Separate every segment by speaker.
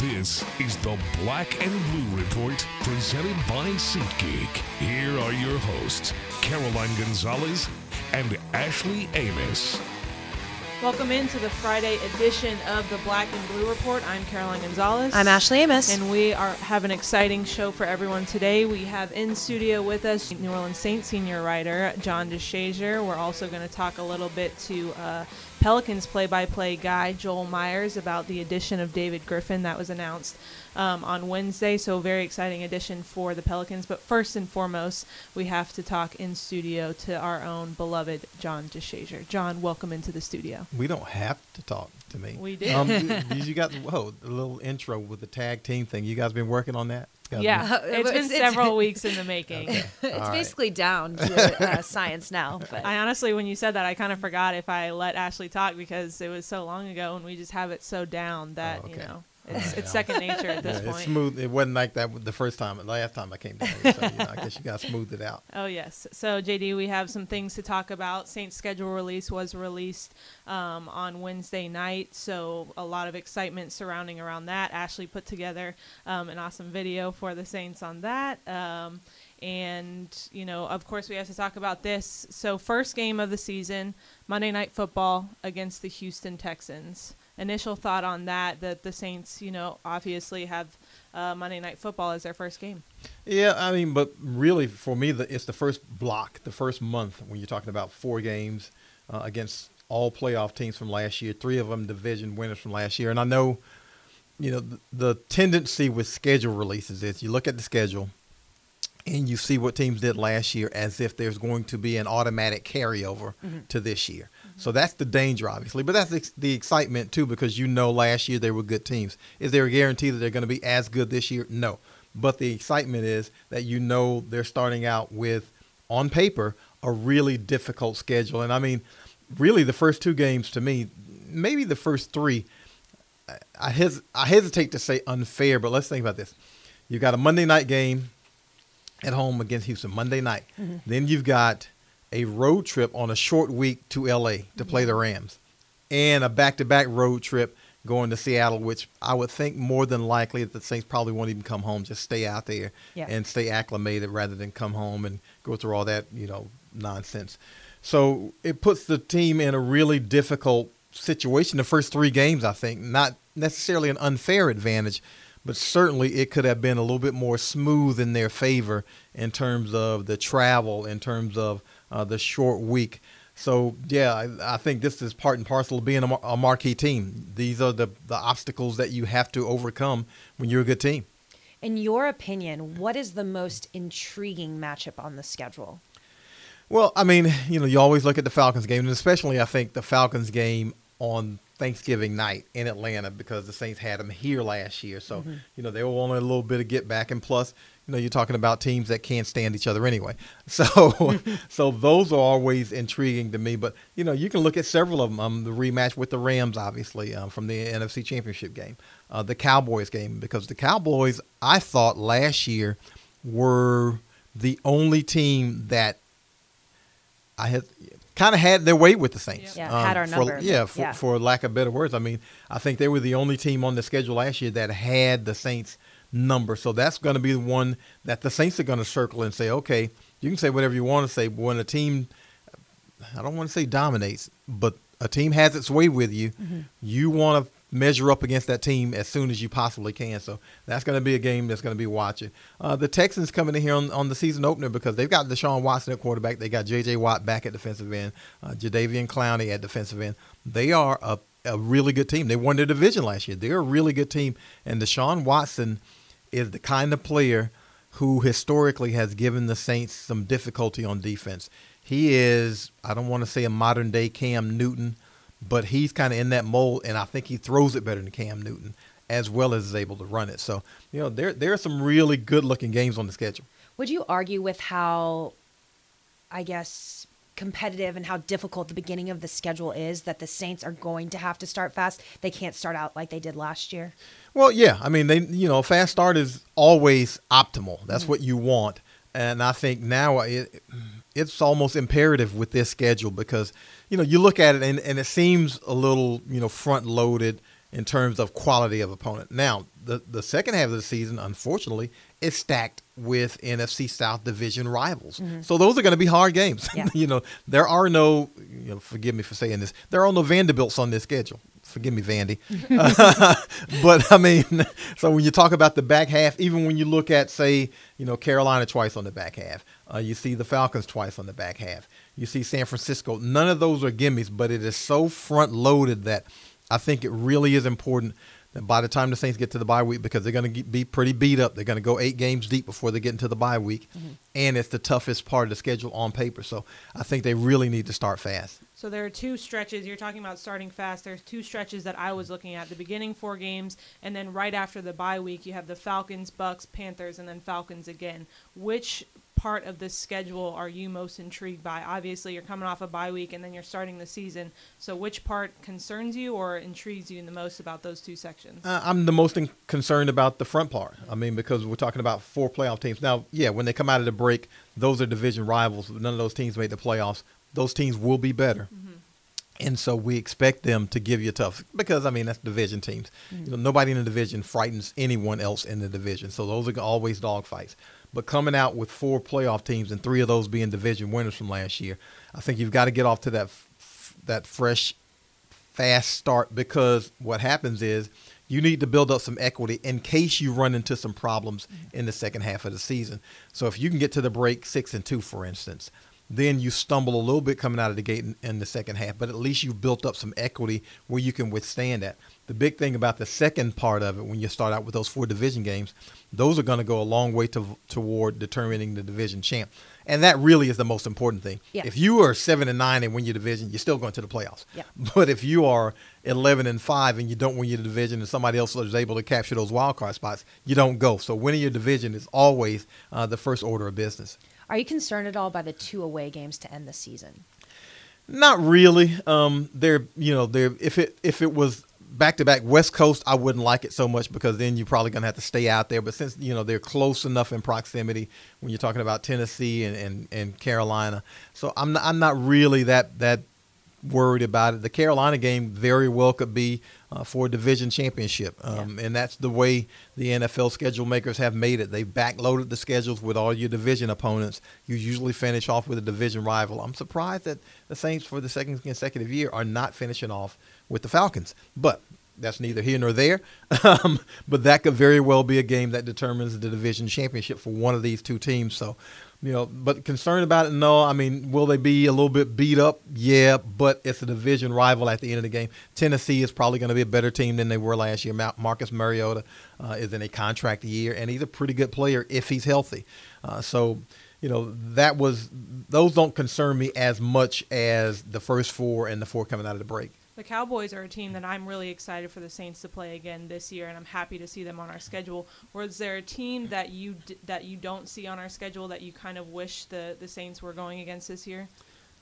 Speaker 1: This is the Black and Blue Report presented by SeatGeek. Here are your hosts, Caroline Gonzalez and Ashley Amos.
Speaker 2: Welcome into the Friday edition of the Black and Blue Report. I'm Caroline Gonzalez.
Speaker 3: I'm Ashley Amos.
Speaker 2: And we are have an exciting show for everyone today. We have in studio with us New Orleans Saints senior writer John DeShazier. We're also going to talk a little bit to uh, Pelicans play-by-play guy Joel Myers about the addition of David Griffin that was announced um, on Wednesday. So very exciting addition for the Pelicans. But first and foremost, we have to talk in studio to our own beloved John DeShazier. John, welcome into the studio.
Speaker 4: We don't have to talk to me.
Speaker 2: We did.
Speaker 4: Um, you got whoa, a little intro with the tag team thing. You guys been working on that? Guys
Speaker 2: Yeah, it's been
Speaker 3: It's- it's-
Speaker 2: several weeks in the making.
Speaker 4: Okay.
Speaker 3: it's
Speaker 4: All right.
Speaker 3: basically down to uh, science now. But
Speaker 2: I honestly, when you said that, I kind of forgot if I let Ashley talk because it was so long ago, and we just have it so down that
Speaker 4: Oh,
Speaker 2: you know it's, it's second nature at this
Speaker 4: Yeah, it's
Speaker 2: point.
Speaker 4: smooth. It wasn't like that the first time. The last time I came down here, so you know, I guess you guys smoothed it out.
Speaker 2: Oh yes. So JD, we have some things to talk about. Saints schedule release was released um, on Wednesday night, so a lot of excitement surrounding around that. Ashley put together um, an awesome video for the Saints on that. Um, and you know, of course, we have to talk about this. So first game of the season, Monday Night Football against the Houston Texans. Initial thought on that that the Saints, you know, obviously have uh, Monday Night Football as their first game.
Speaker 4: Yeah, I mean, but really for me, the, it's the first block, the first month when you're talking about four games uh, against all playoff teams from last year, three of them division winners from last year, and I know, you know, the, the tendency with schedule releases is you look at the schedule and you see what teams did last year as if there's going to be an automatic carryover mm-hmm. to this year. Mm-hmm. So that's the danger, obviously, but that's ex- the excitement too because you know last year they were good teams. Is there a guarantee that they're going to be as good this year? No, but the excitement is that you know they're starting out with, on paper, a really difficult schedule. And I mean, really, the first two games to me, maybe the first three, I- I, hes- I hesitate to say unfair, but let's think about this. You've got a Monday night game at home against Houston, Monday night. Mm-hmm. Then you've got a road trip on a short week to LA to play mm-hmm. the Rams, and a back to back road trip going to Seattle, which I would think more than likely that the Saints probably won't even come home, just stay out there
Speaker 3: Yeah.
Speaker 4: and stay acclimated rather than come home and go through all that, you know, nonsense. So it puts the team in a really difficult situation the first three games, I think. Not necessarily an unfair advantage, but certainly it could have been a little bit more smooth in their favor in terms of the travel, in terms of uh, the short week. So yeah, I, I think this is part and parcel of being a, mar- a marquee team. These are the the obstacles that you have to overcome when you're a good team.
Speaker 3: in your opinion, what is the most intriguing matchup on the schedule?
Speaker 4: Well, I mean, you know, you always look at the Falcons game, and especially I think the Falcons game on Thanksgiving night in Atlanta because the Saints had them here last year. So, you know, they were on a little bit of get back, and plus, you know, you're talking about teams that can't stand each other anyway. So, so those are always intriguing to me. But you know, you can look at several of them. Um, the rematch with the Rams, obviously, um, from the NFC Championship game, uh, the Cowboys game, because the Cowboys, I thought last year were the only team that I had kind of had their way with the Saints.
Speaker 3: Yeah, um, had our
Speaker 4: for,
Speaker 3: number.
Speaker 4: Yeah, for,
Speaker 3: Yeah.
Speaker 4: for lack of better words. I mean, I think they were the only team on the schedule last year that had the Saints number. So that's going to be the one that the Saints are going to circle and say, okay, you can say whatever you want to say. But when a team, I don't want to say dominates, but a team has its way with you, mm-hmm. you want to measure up against that team as soon as you possibly can. So that's going to be a game that's going to be watching. Uh, the Texans coming in here on, on the season opener because they've got Deshaun Watson at quarterback. They got J.J. Watt back at defensive end, uh, Jadeveon Clowney at defensive end. They are a, a really good team. They won their division last year. They're a really good team. And Deshaun Watson is the kind of player who historically has given the Saints some difficulty on defense. He is, I don't want to say a modern day Cam Newton, but he's kind of in that mold, and I think he throws it better than Cam Newton, as well as is able to run it. So, you know, there there are some really good looking games on the schedule.
Speaker 3: Would you argue with how, I guess, competitive and how difficult the beginning of the schedule is that the Saints are going to have to start fast? They can't start out like they did last year.
Speaker 4: Well, yeah, I mean, they you know, fast start is always optimal. That's mm-hmm. what you want, and I think now it it's almost imperative with this schedule because you know you look at it and, and it seems a little you know front loaded in terms of quality of opponent. Now, the the second half of the season, unfortunately, is stacked with NFC South division rivals. So those are going to be hard games.
Speaker 3: Yeah.
Speaker 4: you know, there are no. You know, forgive me for saying this. There are no Vanderbilts on this schedule. Forgive me, Vandy. but I mean, so when you talk about the back half, even when you look at, say, you know, Carolina twice on the back half, uh, you see the Falcons twice on the back half, you see San Francisco. None of those are gimmies, but it is so front loaded that I think it really is important that by the time the Saints get to the bye week, because they're going to be pretty beat up, they're going to go eight games deep before they get into the bye week, mm-hmm. and it's the toughest part of the schedule on paper. So I think they really need to start fast.
Speaker 2: So there are two stretches. You're talking about starting fast. There's two stretches that I was looking at: the beginning four games, and then right after the bye week, you have the Falcons, Bucks, Panthers, and then Falcons again. Which part of this schedule are you most intrigued by? Obviously, you're coming off a bye week, and then you're starting the season. So, which part concerns you or intrigues you the most about those two sections?
Speaker 4: Uh, I'm the most in- concerned about the front part. I mean, because we're talking about four playoff teams. Now, yeah, when they come out of the break, those are division rivals. None of those teams made the playoffs. Those teams will be better. And so we expect them to give you tough because I mean that's division teams. Mm-hmm. You know, nobody in the division frightens anyone else in the division. So those are always dogfights. But coming out with four playoff teams and three of those being division winners from last year, I think you've got to get off to that f- that fresh fast start because what happens is you need to build up some equity in case you run into some problems mm-hmm. in the second half of the season. So if you can get to the break six and two, for instance, then you stumble a little bit coming out of the gate in, in the second half, but at least you've built up some equity where you can withstand that. The big thing about the second part of it, when you start out with those four division games, those are going to go a long way to, toward determining the division champ, and that really is the most important thing.
Speaker 3: Yeah.
Speaker 4: If you are seven and nine and win your division, you're still going to the playoffs.
Speaker 3: Yeah.
Speaker 4: But if you are eleven and five and you don't win your division, and somebody else is able to capture those wild card spots, you don't go. So winning your division is always uh, the first order of business.
Speaker 3: Are you concerned at all by the two away games to end the season?
Speaker 4: Not really. Um, they're you know they're if it if it was back to back West Coast, I wouldn't like it so much because then you're probably gonna have to stay out there. But since you know they're close enough in proximity, when you're talking about Tennessee and and, and Carolina, so I'm not, I'm not really that that worried about it. The Carolina game very well could be uh, for a division championship, um, and that's the way the NFL schedule makers have made it. They've backloaded the schedules with all your division opponents. You usually finish off with a division rival. I'm surprised that the Saints, for the second consecutive year, are not finishing off with the Falcons, but. That's neither here nor there, um, but that could very well be a game that determines the division championship for one of these two teams. So, you know, but concerned about it? No. I mean, will they be a little bit beat up? Yeah, but it's a division rival at the end of the game. Tennessee is probably going to be a better team than they were last year. Marcus Mariota uh, is in a contract year, and he's a pretty good player if he's healthy. Uh, so, you know, that was those don't concern me as much as the first four and the four coming out of the break.
Speaker 2: The Cowboys are a team that I'm really excited for the Saints to play again this year, and I'm happy to see them on our schedule. Or is there a team that you d- that you don't see on our schedule that you kind of wish the, the Saints were going against this year?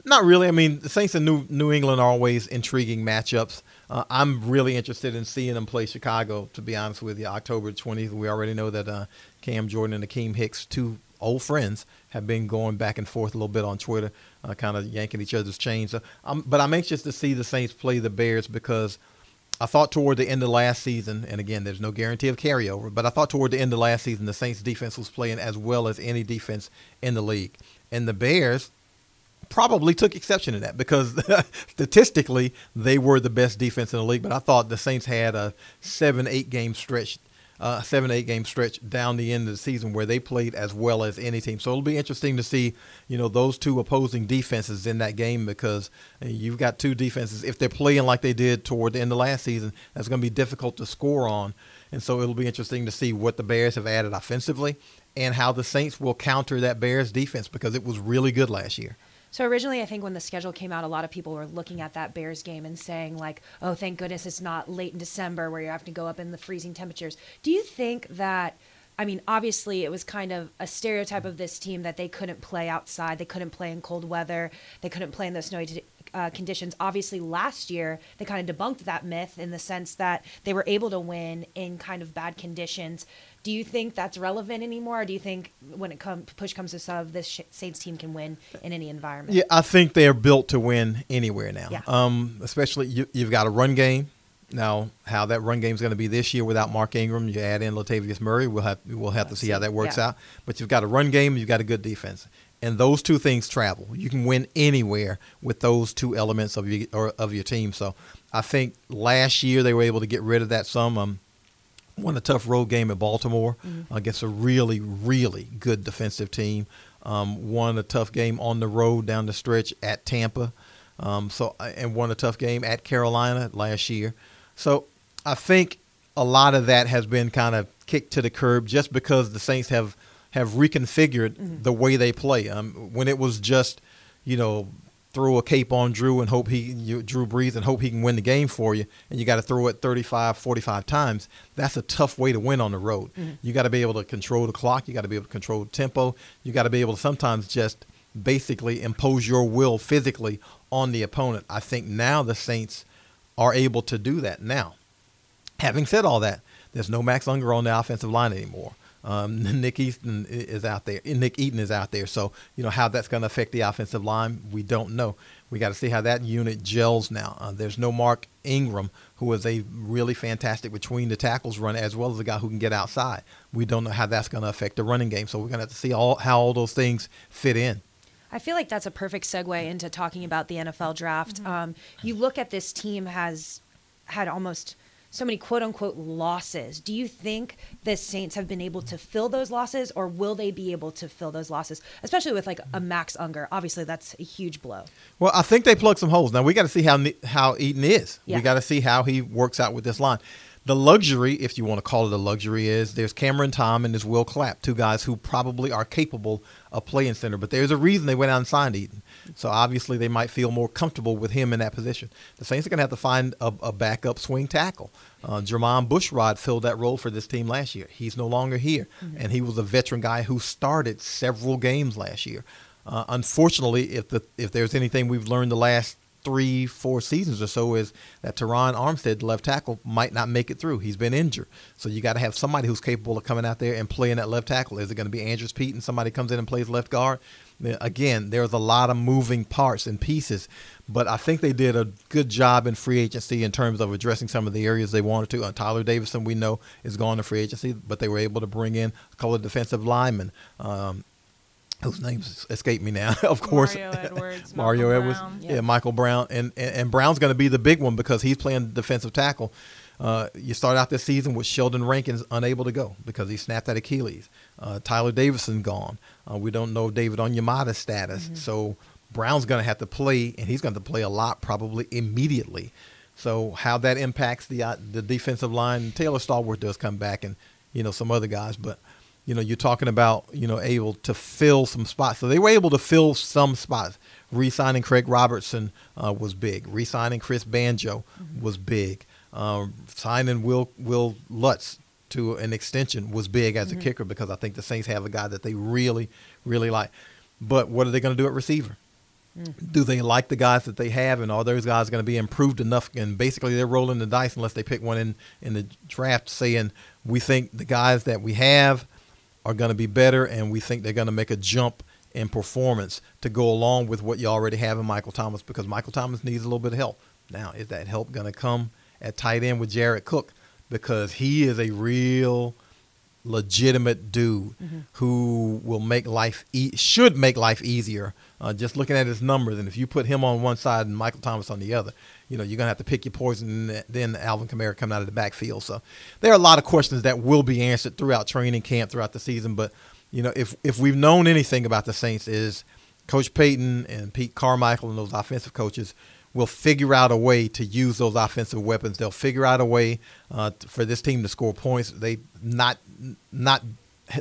Speaker 4: Not really. I mean, the Saints and New New England are always intriguing matchups. Uh, I'm really interested in seeing them play Chicago. To be honest with you, October 20th. We already know that uh, Cam Jordan and Akiem Hicks, two old friends, have been going back and forth a little bit on Twitter, uh, kind of yanking each other's chains. Um, but I'm anxious to see the Saints play the Bears because I thought toward the end of last season, and again, there's no guarantee of carryover, but I thought toward the end of last season, the Saints defense was playing as well as any defense in the league. And the Bears probably took exception to that because statistically, they were the best defense in the league. But I thought the Saints had a seven, eight game stretch. Uh, seven, eight game stretch down the end of the season where they played as well as any team. So it'll be interesting to see, you know, those two opposing defenses in that game because uh, you've got two defenses. If they're playing like they did toward the end of last season, that's going to be difficult to score on. And so it'll be interesting to see what the Bears have added offensively and how the Saints will counter that Bears defense because it was really good last year.
Speaker 3: So originally, I think when the schedule came out, a lot of people were looking at that Bears game and saying like, "Oh, thank goodness it's not late in December where you have to go up in the freezing temperatures." Do you think that? I mean, obviously, it was kind of a stereotype of this team that they couldn't play outside, they couldn't play in cold weather, they couldn't play in those snowy t- uh, conditions. Obviously, last year they kind of debunked that myth in the sense that they were able to win in kind of bad conditions. Do you think that's relevant anymore? Or do you think when it comes push comes to shove, this Saints team can win in any environment?
Speaker 4: Yeah, I think they're built to win anywhere now.
Speaker 3: Yeah.
Speaker 4: Um, especially you, you've got a run game, Now, how that run game is going to be this year without Mark Ingram, you add in Latavius Murray, we'll have we'll have to see how that works
Speaker 3: Yeah.
Speaker 4: out. But you've got a run game, you've got a good defense, and those two things travel. You can win anywhere with those two elements of your or of your team. So, I think last year they were able to get rid of that some. Um, won a tough road game at Baltimore against a really, really good defensive team. Um, won a tough game on the road down the stretch at Tampa. Um, so and won a tough game at Carolina last year. So I think a lot of that has been kind of kicked to the curb just because the Saints have have reconfigured the way they play. Um, when it was just, you know, throw a cape on Drew and hope he you, Drew Brees and hope he can win the game for you and you got to throw it 35 45 times that's a tough way to win on the road. You got to be able to control the clock. You got to be able to control the tempo. You got to be able to sometimes just basically impose your will physically on the opponent. I think now the saints are able to do that now. Having said all that, there's no Max Unger on the offensive line anymore. Um, Nick Easton is out there. Nick Easton is out there. So you know how that's going to affect the offensive line. We don't know. We got to see how that unit gels now. Uh, there's no Mark Ingram, who is a really fantastic between the tackles runner, as well as a guy who can get outside. We don't know how that's going to affect the running game. So we're going to have to see all how all those things fit in.
Speaker 3: I feel like that's a perfect segue into talking about the NFL draft. Um, you look at this team has had almost so many quote unquote losses. Do you think the Saints have been able to fill those losses, or will they be able to fill those losses, especially with like a Max Unger? Obviously, that's a huge blow.
Speaker 4: Well, I think they plug some holes. Now we got to see how how Easton is.
Speaker 3: Yeah.
Speaker 4: We got to see how he works out with this line. The luxury, if you want to call it a luxury, is there's Cameron Tom and there's Will Clapp, two guys who probably are capable of playing center. But there's a reason they went out and signed Easton. So obviously they might feel more comfortable with him in that position. The Saints are going to have to find a, a backup swing tackle. Uh, Jermon Bushrod filled that role for this team last year. He's no longer here, and he was a veteran guy who started several games last year. Uh, unfortunately, if the if there's anything we've learned the last three, four seasons or so, is that Terron Armstead, left tackle, might not make it through. He's been injured, so you got to have somebody who's capable of coming out there and playing that left tackle. Is it going to be Andrus Peat and somebody comes in and plays left guard? Again, there's a lot of moving parts and pieces, but I think they did a good job in free agency in terms of addressing some of the areas they wanted to. Uh, Tyeler Davison, we know, is gone to free agency, but they were able to bring in a couple of defensive linemen. Um, whose names escape me now, of course.
Speaker 2: Mario Edwards,
Speaker 4: Mario
Speaker 2: Malcolm
Speaker 4: Edwards,
Speaker 2: Brown.
Speaker 4: yeah. Michael Brown, and and, and Brown's going to be the big one because he's playing defensive tackle. Uh, you start out this season with Sheldon Rankins unable to go because he snapped that Achilles. Uh, Tyeler Davison gone. Uh, we don't know David Onyemata's status, so Brown's going to have to play, and he's going to play a lot probably immediately. So how that impacts the uh, the defensive line? Taylor Stallworth does come back, and you know some other guys, but you know you're talking about you know able to fill some spots. So they were able to fill some spots. Re-signing Craig Robertson uh, was big. Re-signing Chris Banjo was big. Um, signing Will Wil Lutz to an extension was big as a kicker because I think the Saints have a guy that they really really like. But what are they going to do at receiver? do they like the guys that they have, and are those guys going to be improved enough? And basically, they're rolling the dice unless they pick one in in the draft, saying we think the guys that we have are going to be better, and we think they're going to make a jump in performance to go along with what you already have in Michael Thomas, because Michael Thomas needs a little bit of help. Now, is that help going to come at tight end with Jared Cook? Because he is a real legitimate dude who will make life e- should make life easier. Uh, just looking at his numbers, and if you put him on one side and Michael Thomas on the other, you know you're gonna have to pick your poison. And then Alvin Kamara coming out of the backfield. So there are a lot of questions that will be answered throughout training camp, throughout the season. But you know if if we've known anything about the Saints is Coach Payton and Pete Carmichael and those offensive coaches will figure out a way to use those offensive weapons. They'll figure out a way uh, for this team to score points. They not not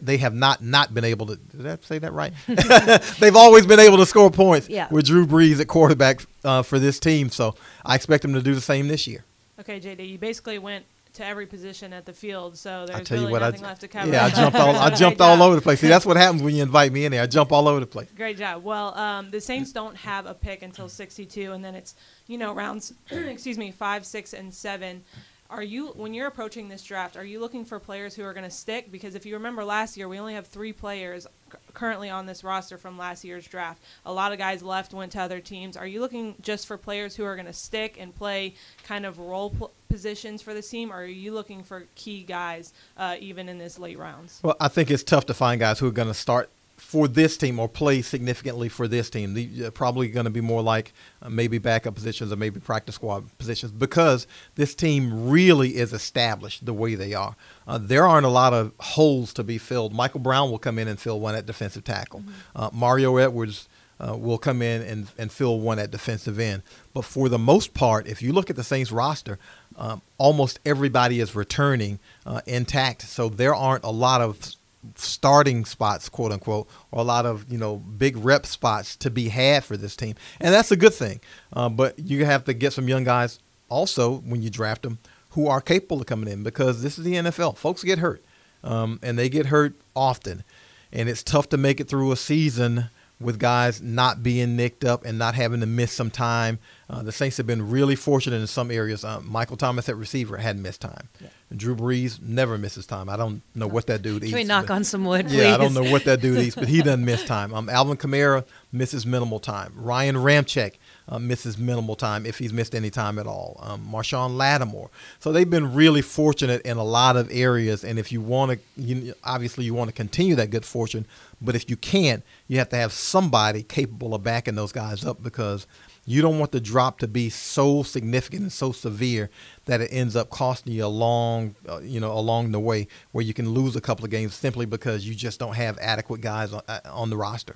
Speaker 4: they have not not been able to. Did I say that right? They've always been able to score points
Speaker 3: Yeah.
Speaker 4: with Drew Brees at quarterback uh, for this team. So I expect them to do the same this year.
Speaker 2: Okay, JD, you basically went to every position at the field, so there's really
Speaker 4: what, I,
Speaker 2: nothing left to cover.
Speaker 4: yeah, I jumped all I jumped all
Speaker 2: job.
Speaker 4: over the place. See, that's what happens when you invite me in there. I jump all over the place.
Speaker 2: Great job. Well, um, the Saints don't have a pick until 62, and then it's you know rounds, excuse me, five, six, and seven. Are you when you're approaching this draft? Are you looking for players who are going to stick? Because if you remember last year, we only have three players currently on this roster from last year's draft. A lot of guys left, went to other teams. Are you looking just for players who are going to stick and play kind of role pl- positions for this team, or are you looking for key guys uh, even in this late rounds?
Speaker 4: Well, I think it's tough to find guys who are going to start for this team or play significantly for this team. The, uh, probably going to be more like uh, maybe backup positions or maybe practice squad positions because this team really is established the way they are. Uh, there aren't a lot of holes to be filled. Michael Brown will come in and fill one at defensive tackle. Mm-hmm. Uh, Mario Edwards. Uh, will come in and, and fill one at defensive end. But for the most part, if you look at the Saints roster, um, almost everybody is returning uh, intact. So there aren't a lot of starting spots, quote unquote, or a lot of you know big rep spots to be had for this team, and that's a good thing. Uh, but you have to get some young guys also when you draft them who are capable of coming in because this is the NFL. Folks get hurt, um, and they get hurt often, and it's tough to make it through a season with guys not being nicked up and not having to miss some time. Uh, the Saints have been really fortunate in some areas. Uh, Michael Thomas at receiver hadn't missed time. Yeah. Drew Brees never misses time. I don't know what that dude
Speaker 3: Can
Speaker 4: eats.
Speaker 3: Can we knock on some wood, please?
Speaker 4: Yeah, I don't know what that dude eats, but he doesn't miss time. Um, Alvin Kamara misses minimal time. Ryan Ramczyk uh, misses minimal time if he's missed any time at all. Um, Marshon Lattimore. So they've been really fortunate in a lot of areas. And if you want to, you, obviously you want to continue that good fortune, but if you can't, you have to have somebody capable of backing those guys up because – you don't want the drop to be so significant and so severe that it ends up costing you along, uh, you know, along the way where you can lose a couple of games simply because you just don't have adequate guys on, uh, on the roster.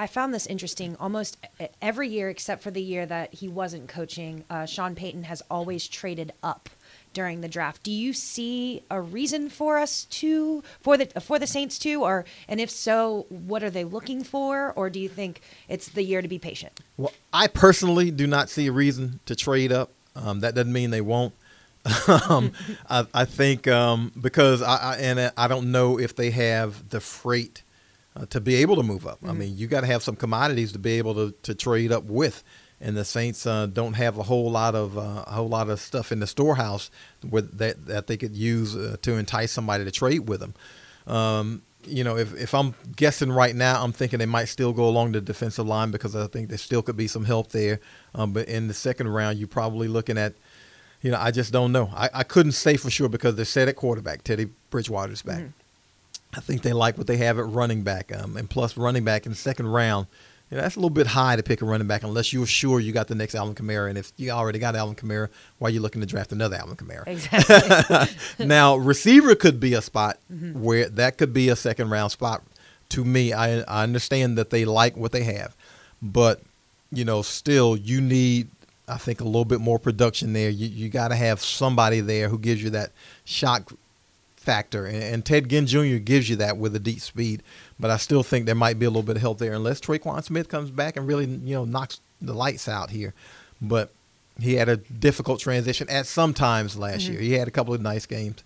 Speaker 3: I found this interesting. Almost every year, except for the year that he wasn't coaching, uh, Sean Payton has always traded up during the draft. Do you see a reason for us to for the for the Saints to, or and if so, what are they looking for, or do you think it's the year to be patient?
Speaker 4: Well, I personally do not see a reason to trade up. Um, that doesn't mean they won't. um, I, I, think um, because I, I, and I don't know if they have the freight uh, to be able to move up. Mm-hmm. I mean, you got to have some commodities to be able to, to trade up with and the Saints uh, don't have a whole lot of uh, a whole lot of stuff in the storehouse with that that they could use uh, to entice somebody to trade with them. Um, you know, if, if I'm guessing right now, I'm thinking they might still go along the defensive line because I think there still could be some help there. Um, but in the second round, you're probably looking at, you know, I just don't know. I, I couldn't say for sure because they're set at quarterback. Teddy Bridgewater's back. Mm-hmm. I think they like what they have at running back. Um, and plus, running back in the second round – you know, that's a little bit high to pick a running back unless you're sure you got the next Alvin Kamara. And if you already got Alvin Kamara, why are you looking to draft another Alvin Kamara?
Speaker 3: Exactly.
Speaker 4: now, receiver could be a spot mm-hmm. where that could be a second round spot. To me, I, I understand that they like what they have, but you know, still you need, I think, a little bit more production there. You you got to have somebody there who gives you that shock factor, and, and Ted Ginn Jr. gives you that with a deep speed. But I still think there might be a little bit of help there unless Tre'Quan Smith comes back and really, you know, knocks the lights out here. But he had a difficult transition at some times last mm-hmm. year. He had a couple of nice games.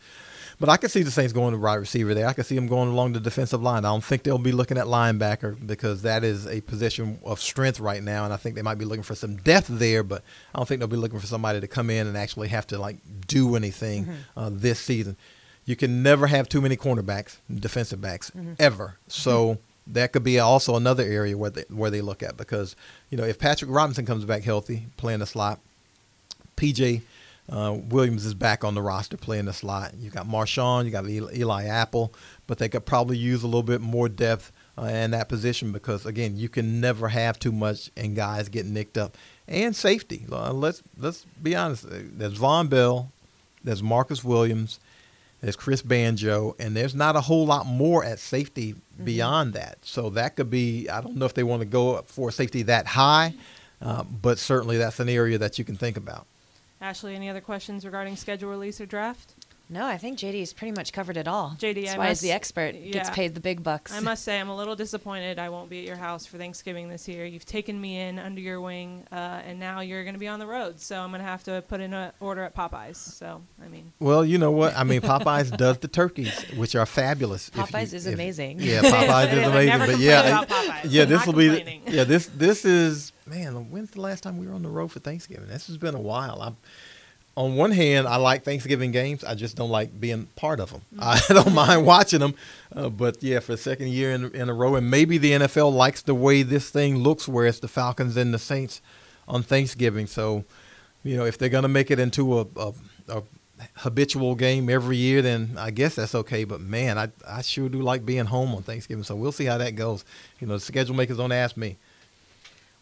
Speaker 4: But I can see the Saints going to wide receiver there. I can see them going along the defensive line. I don't think they'll be looking at linebacker because that is a position of strength right now, and I think they might be looking for some depth there. But I don't think they'll be looking for somebody to come in and actually have to like do anything mm-hmm. uh, this season you can never have too many cornerbacks, defensive backs, mm-hmm. ever. So mm-hmm. that could be also another area where they where they look at because you know if Patrick Robinson comes back healthy, playing the slot, PJ uh, Williams is back on the roster playing the slot. You got Marshon, you got Eli Apple, but they could probably use a little bit more depth uh, in that position because again, you can never have too much and guys get nicked up. And safety. Uh, let's let's be honest. There's Vonn Bell, there's Marcus Williams, there's Chris Banjo, and there's not a whole lot more at safety mm-hmm. beyond that. So that could be, I don't know if they want to go for safety that high, uh, but certainly that's an area that you can think about.
Speaker 2: Ashley, any other questions regarding schedule release or draft?
Speaker 3: No, I think JD has pretty much covered it all.
Speaker 2: JD,
Speaker 3: That's
Speaker 2: I
Speaker 3: why
Speaker 2: must,
Speaker 3: he's the expert. Yeah. Gets paid the big bucks.
Speaker 2: I must say, I'm a little disappointed. I won't be at your house for Thanksgiving this year. You've taken me in under your wing, uh, and now you're going to be on the road. So I'm going to have to put in an order at Popeyes. So I mean.
Speaker 4: Well, you know what? I mean, Popeyes does the turkeys, which are fabulous.
Speaker 3: Popeyes you, is if, amazing.
Speaker 4: Yeah, Popeyes is amazing.
Speaker 2: but
Speaker 4: yeah, yeah, this will
Speaker 2: be.
Speaker 4: Yeah, this this is man. When's the last time we were on the road for Thanksgiving? This has been a while. I'm on one hand, I like Thanksgiving games. I just don't like being part of them. I don't mind watching them, uh, but yeah, for the second year in, in a row, and maybe the NFL likes the way this thing looks, where it's the Falcons and the Saints on Thanksgiving. So, you know, if they're gonna make it into a, a, a habitual game every year, then I guess that's okay. But man, I I sure do like being home on Thanksgiving. So we'll see how that goes. You know, the schedule makers don't ask me.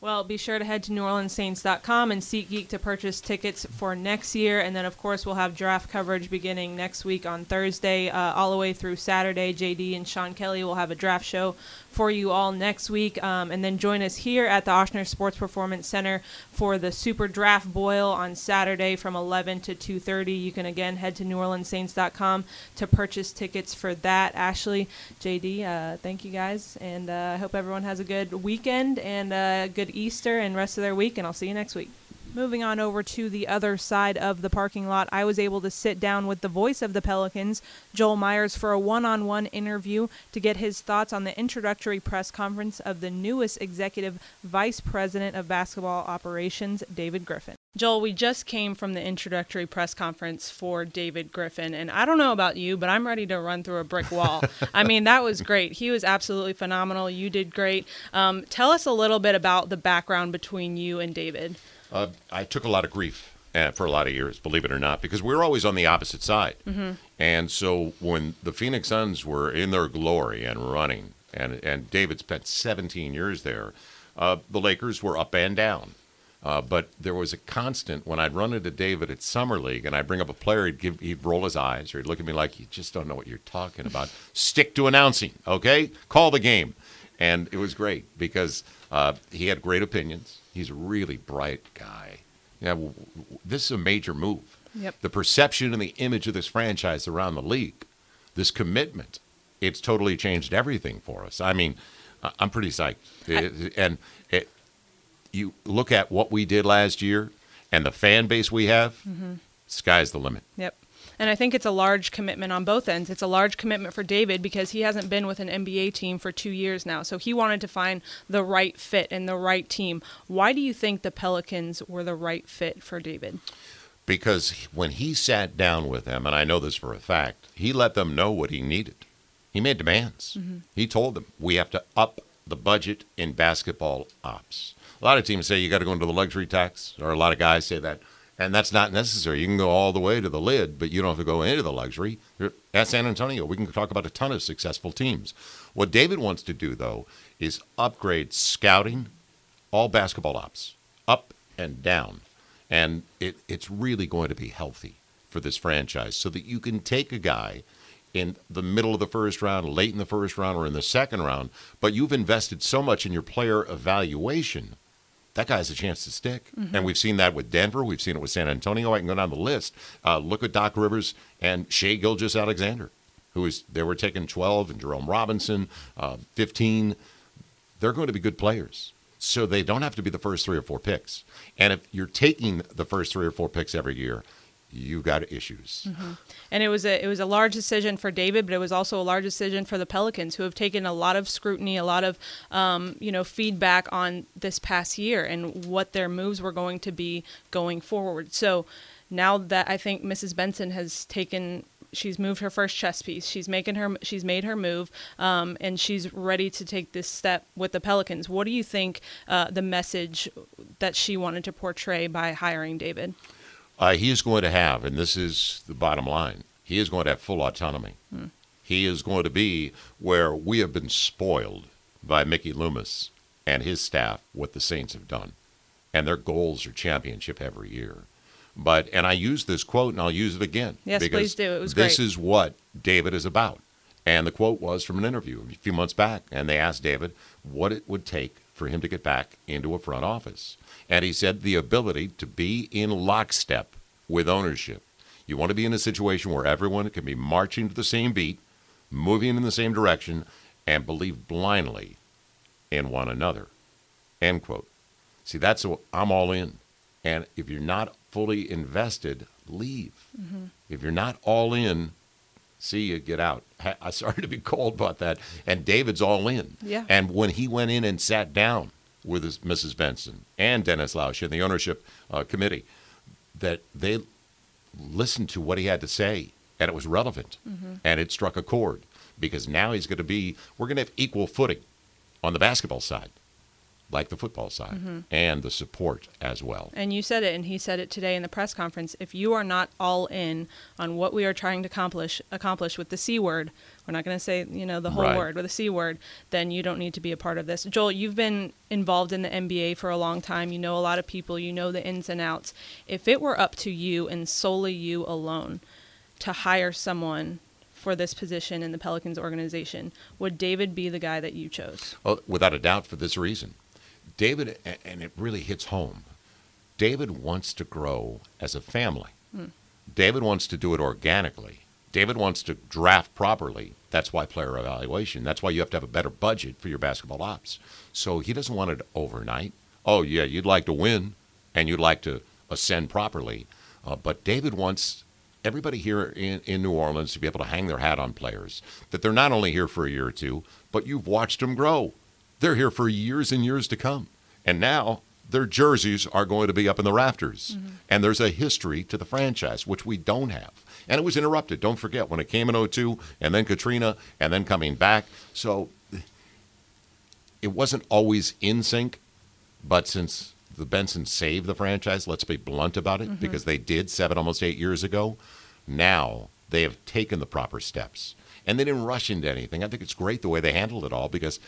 Speaker 2: Well, be sure to head to NewOrleansSaints.com and SeatGeek to purchase tickets for next year. And then, of course, we'll have draft coverage beginning next week on Thursday, uh, all the way through Saturday. JD and Sean Kelly will have a draft show for you all next week. Um, and then join us here at the Ochsner Sports Performance Center for the Super Draft Boil on Saturday from 11 to 2.30. You can, again, head to NewOrleansSaints.com to purchase tickets for that. Ashley, JD, uh, thank you guys. And uh, I hope everyone has a good weekend and a good Easter and rest of their week. And I'll see you next week. Moving on over to the other side of the parking lot, I was able to sit down with the voice of the Pelicans, Joel Myers, for a one on one interview to get his thoughts on the introductory press conference of the newest executive vice president of basketball operations, David Griffin. Joel, we just came from the introductory press conference for David Griffin, and I don't know about you, but I'm ready to run through a brick wall. I mean, that was great. He was absolutely phenomenal. You did great. Um, tell us a little bit about the background between you and David.
Speaker 5: Uh, I took a lot of grief uh, for a lot of years, believe it or not, because we were always on the opposite side.
Speaker 2: Mm-hmm.
Speaker 5: And so when the Phoenix Suns were in their glory and running, and and David spent 17 years there, uh, the Lakers were up and down. Uh, but there was a constant when I'd run into David at summer league and I'd bring up a player, he'd give, he'd roll his eyes or he'd look at me like, "You just don't know what you're talking about." Stick to announcing, okay? Call the game, and it was great because uh, he had great opinions. He's a really bright guy. Yeah, w- w- this is a major move.
Speaker 2: Yep.
Speaker 5: The perception and the image of this franchise around the league, this commitment, it's totally changed everything for us. I mean, I- I'm pretty psyched. It- and it, you look at what we did last year and the fan base we have, mm-hmm. sky's the limit.
Speaker 2: Yep. And I think it's a large commitment on both ends. It's a large commitment for David because he hasn't been with an NBA team for two years now. So he wanted to find the right fit and the right team. Why do you think the Pelicans were the right fit for David?
Speaker 5: because when he sat down with them, and I know this for a fact, he let them know what he needed. He made demands. Mm-hmm. He told them, we have to up the budget in basketball ops. A lot of teams say you got to go into the luxury tax, or a lot of guys say that, and that's not necessary. You can go all the way to the lid, but you don't have to go into the luxury. At San Antonio, we can talk about a ton of successful teams. What David wants to do, though, is upgrade scouting, all basketball ops, up and down. And it, it's really going to be healthy for this franchise so that you can take a guy in the middle of the first round, late in the first round, or in the second round, but you've invested so much in your player evaluation. That guy has a chance to stick. And we've seen that with Denver. We've seen it with San Antonio. I can go down the list. Uh, look at Doc Rivers and Shai Gilgeous-Alexander, who is, they were taking 12, and Jerome Robinson, uh, 15 they're going to be good players. So they don't have to be the first three or four picks. And if you're taking the first three or four picks every year, you got issues.
Speaker 2: And it was a it was a large decision for David, but it was also a large decision for the Pelicans, who have taken a lot of scrutiny, a lot of um, you know feedback on this past year and what their moves were going to be going forward. So now that I think Mrs. Benson has taken. She's moved her first chess piece. She's making her. She's made her move, um, and she's ready to take this step with the Pelicans. What do you think uh, the message that she wanted to portray by hiring David?
Speaker 5: Uh, he is going to have, and this is the bottom line, he is going to have full autonomy. He is going to be where we have been spoiled by Mickey Loomis and his staff, what the Saints have done. And their goals are championship every year. But, and I use this quote and I'll use it again.
Speaker 2: Yes, please do. It was
Speaker 5: This
Speaker 2: great.
Speaker 5: is what David is about. And the quote was from an interview a few months back. And they asked David what it would take for him to get back into a front office. And he said the ability to be in lockstep with ownership. You want to be in a situation where everyone can be marching to the same beat, moving in the same direction, and believe blindly in one another. End quote. See, that's what I'm all in. And if you're not fully invested, leave. Mm-hmm. If you're not all in, see you get out. I'm sorry to be cold about that. And David's all in.
Speaker 2: Yeah.
Speaker 5: And when he went in and sat down with his, Mrs. Benson and Dennis Lauscha and the ownership uh, committee, that they listened to what he had to say, and it was relevant, and it struck a chord because now he's going to be. We're going to have equal footing on the basketball side, like the football side, mm-hmm. and the support as well.
Speaker 2: And you said it, and he said it today in the press conference. If you are not all in on what we are trying to accomplish, accomplish with the c word, we're not going to say you know the whole
Speaker 5: Right.
Speaker 2: word with the c word, then you don't need to be a part of this. Joel, you've been involved in the NBA for a long time. You know a lot of people. You know the ins and outs. If it were up to you and solely you alone to hire someone for this position in the Pelicans organization, would David be the guy that you chose?
Speaker 5: Well, without a doubt, for this reason, David, and it really hits home. David wants to grow as a family. David wants to do it organically. David wants to draft properly. That's why player evaluation. That's why you have to have a better budget for your basketball ops. So he doesn't want it overnight. Oh yeah, you'd like to win, and you'd like to ascend properly, uh, but David wants everybody here in, in New Orleans to be able to hang their hat on players. That they're not only here for a year or two, but you've watched them grow. They're here for years and years to come. And now their jerseys are going to be up in the rafters. Mm-hmm. And there's a history to the franchise, which we don't have. And it was interrupted. Don't forget when it came in 02 and then Katrina and then coming back. So it wasn't always in sync, but since the Benson saved the franchise, let's be blunt about it, mm-hmm. because they did seven, almost eight years ago, now they have taken the proper steps. And they didn't rush into anything. I think it's great the way they handled it all because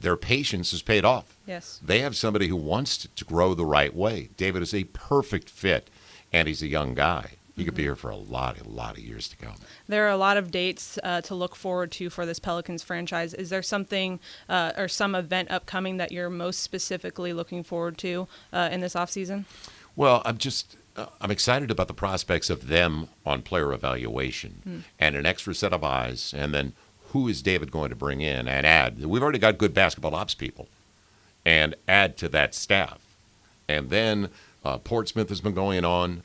Speaker 5: their patience has paid off.
Speaker 2: Yes.
Speaker 5: They have somebody who wants to, to grow the right way. David is a perfect fit, and he's a young guy. He could be here for a lot, a lot of years to come.
Speaker 2: There are a lot of dates uh, to look forward to for this Pelicans franchise. Is there something uh, or some event upcoming that you're most specifically looking forward to uh, in this offseason?
Speaker 5: Well, I'm just uh, I'm excited about the prospects of them on player evaluation and an extra set of eyes, and then who is David going to bring in and add? We've already got good basketball ops people, and add to that staff, and then uh, Portsmouth has been going on.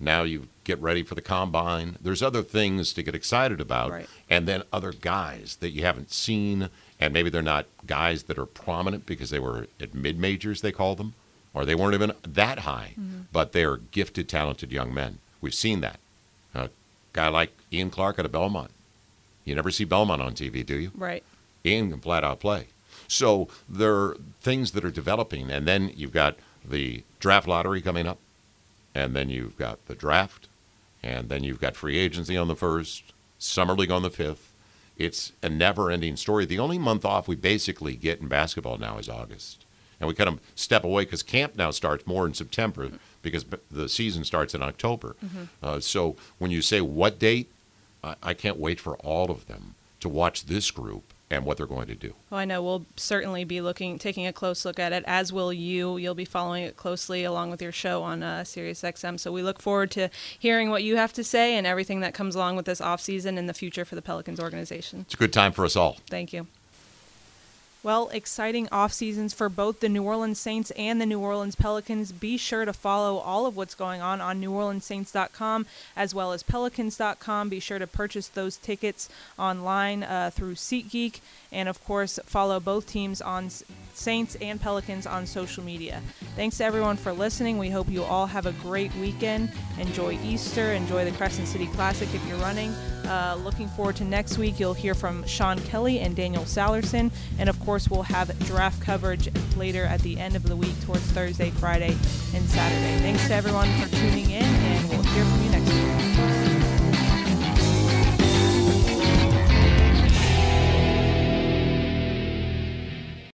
Speaker 5: Now you get ready for the combine. There's other things to get excited about,
Speaker 2: Right.
Speaker 5: and then other guys that you haven't seen, and maybe they're not guys that are prominent because they were at mid majors, they call them, or they weren't even that high, but they're gifted, talented young men. We've seen that. A guy like Ian Clark out of Belmont. You never see Belmont on TV, do you?
Speaker 2: Right.
Speaker 5: Ian can flat out play. So there are things that are developing, and then you've got the draft lottery coming up, and then you've got the draft, and then you've got free agency on the first, summer league on the fifth. It's a never-ending story. The only month off we basically get in basketball now is August, and we kind of step away because camp now starts more in September because the season starts in October. Uh, so when you say what date, I, I can't wait for all of them to watch this group and what they're going to do.
Speaker 2: Well, I know we'll certainly be looking, taking a close look at it, as will you. You'll be following it closely along with your show on uh, SiriusXM. So we look forward to hearing what you have to say and everything that comes along with this offseason and the future for the Pelicans organization.
Speaker 5: It's a good time for us all.
Speaker 2: Thank you. Well, exciting off seasons for both the New Orleans Saints and the New Orleans Pelicans. Be sure to follow all of what's going on on NewOrleansSaints.com as well as Pelicans.com. Be sure to purchase those tickets online uh, through SeatGeek, and of course, follow both teams on Saints and Pelicans on social media. Thanks to everyone for listening. We hope you all have a great weekend. Enjoy Easter. Enjoy the Crescent City Classic if you're running. Uh, looking forward to next week. You'll hear from Sean Kelly and Daniel Salerson. And of course, we'll have draft coverage later at the end of the week towards Thursday, Friday, and Saturday. Thanks to everyone for tuning in, and we'll hear from you next week.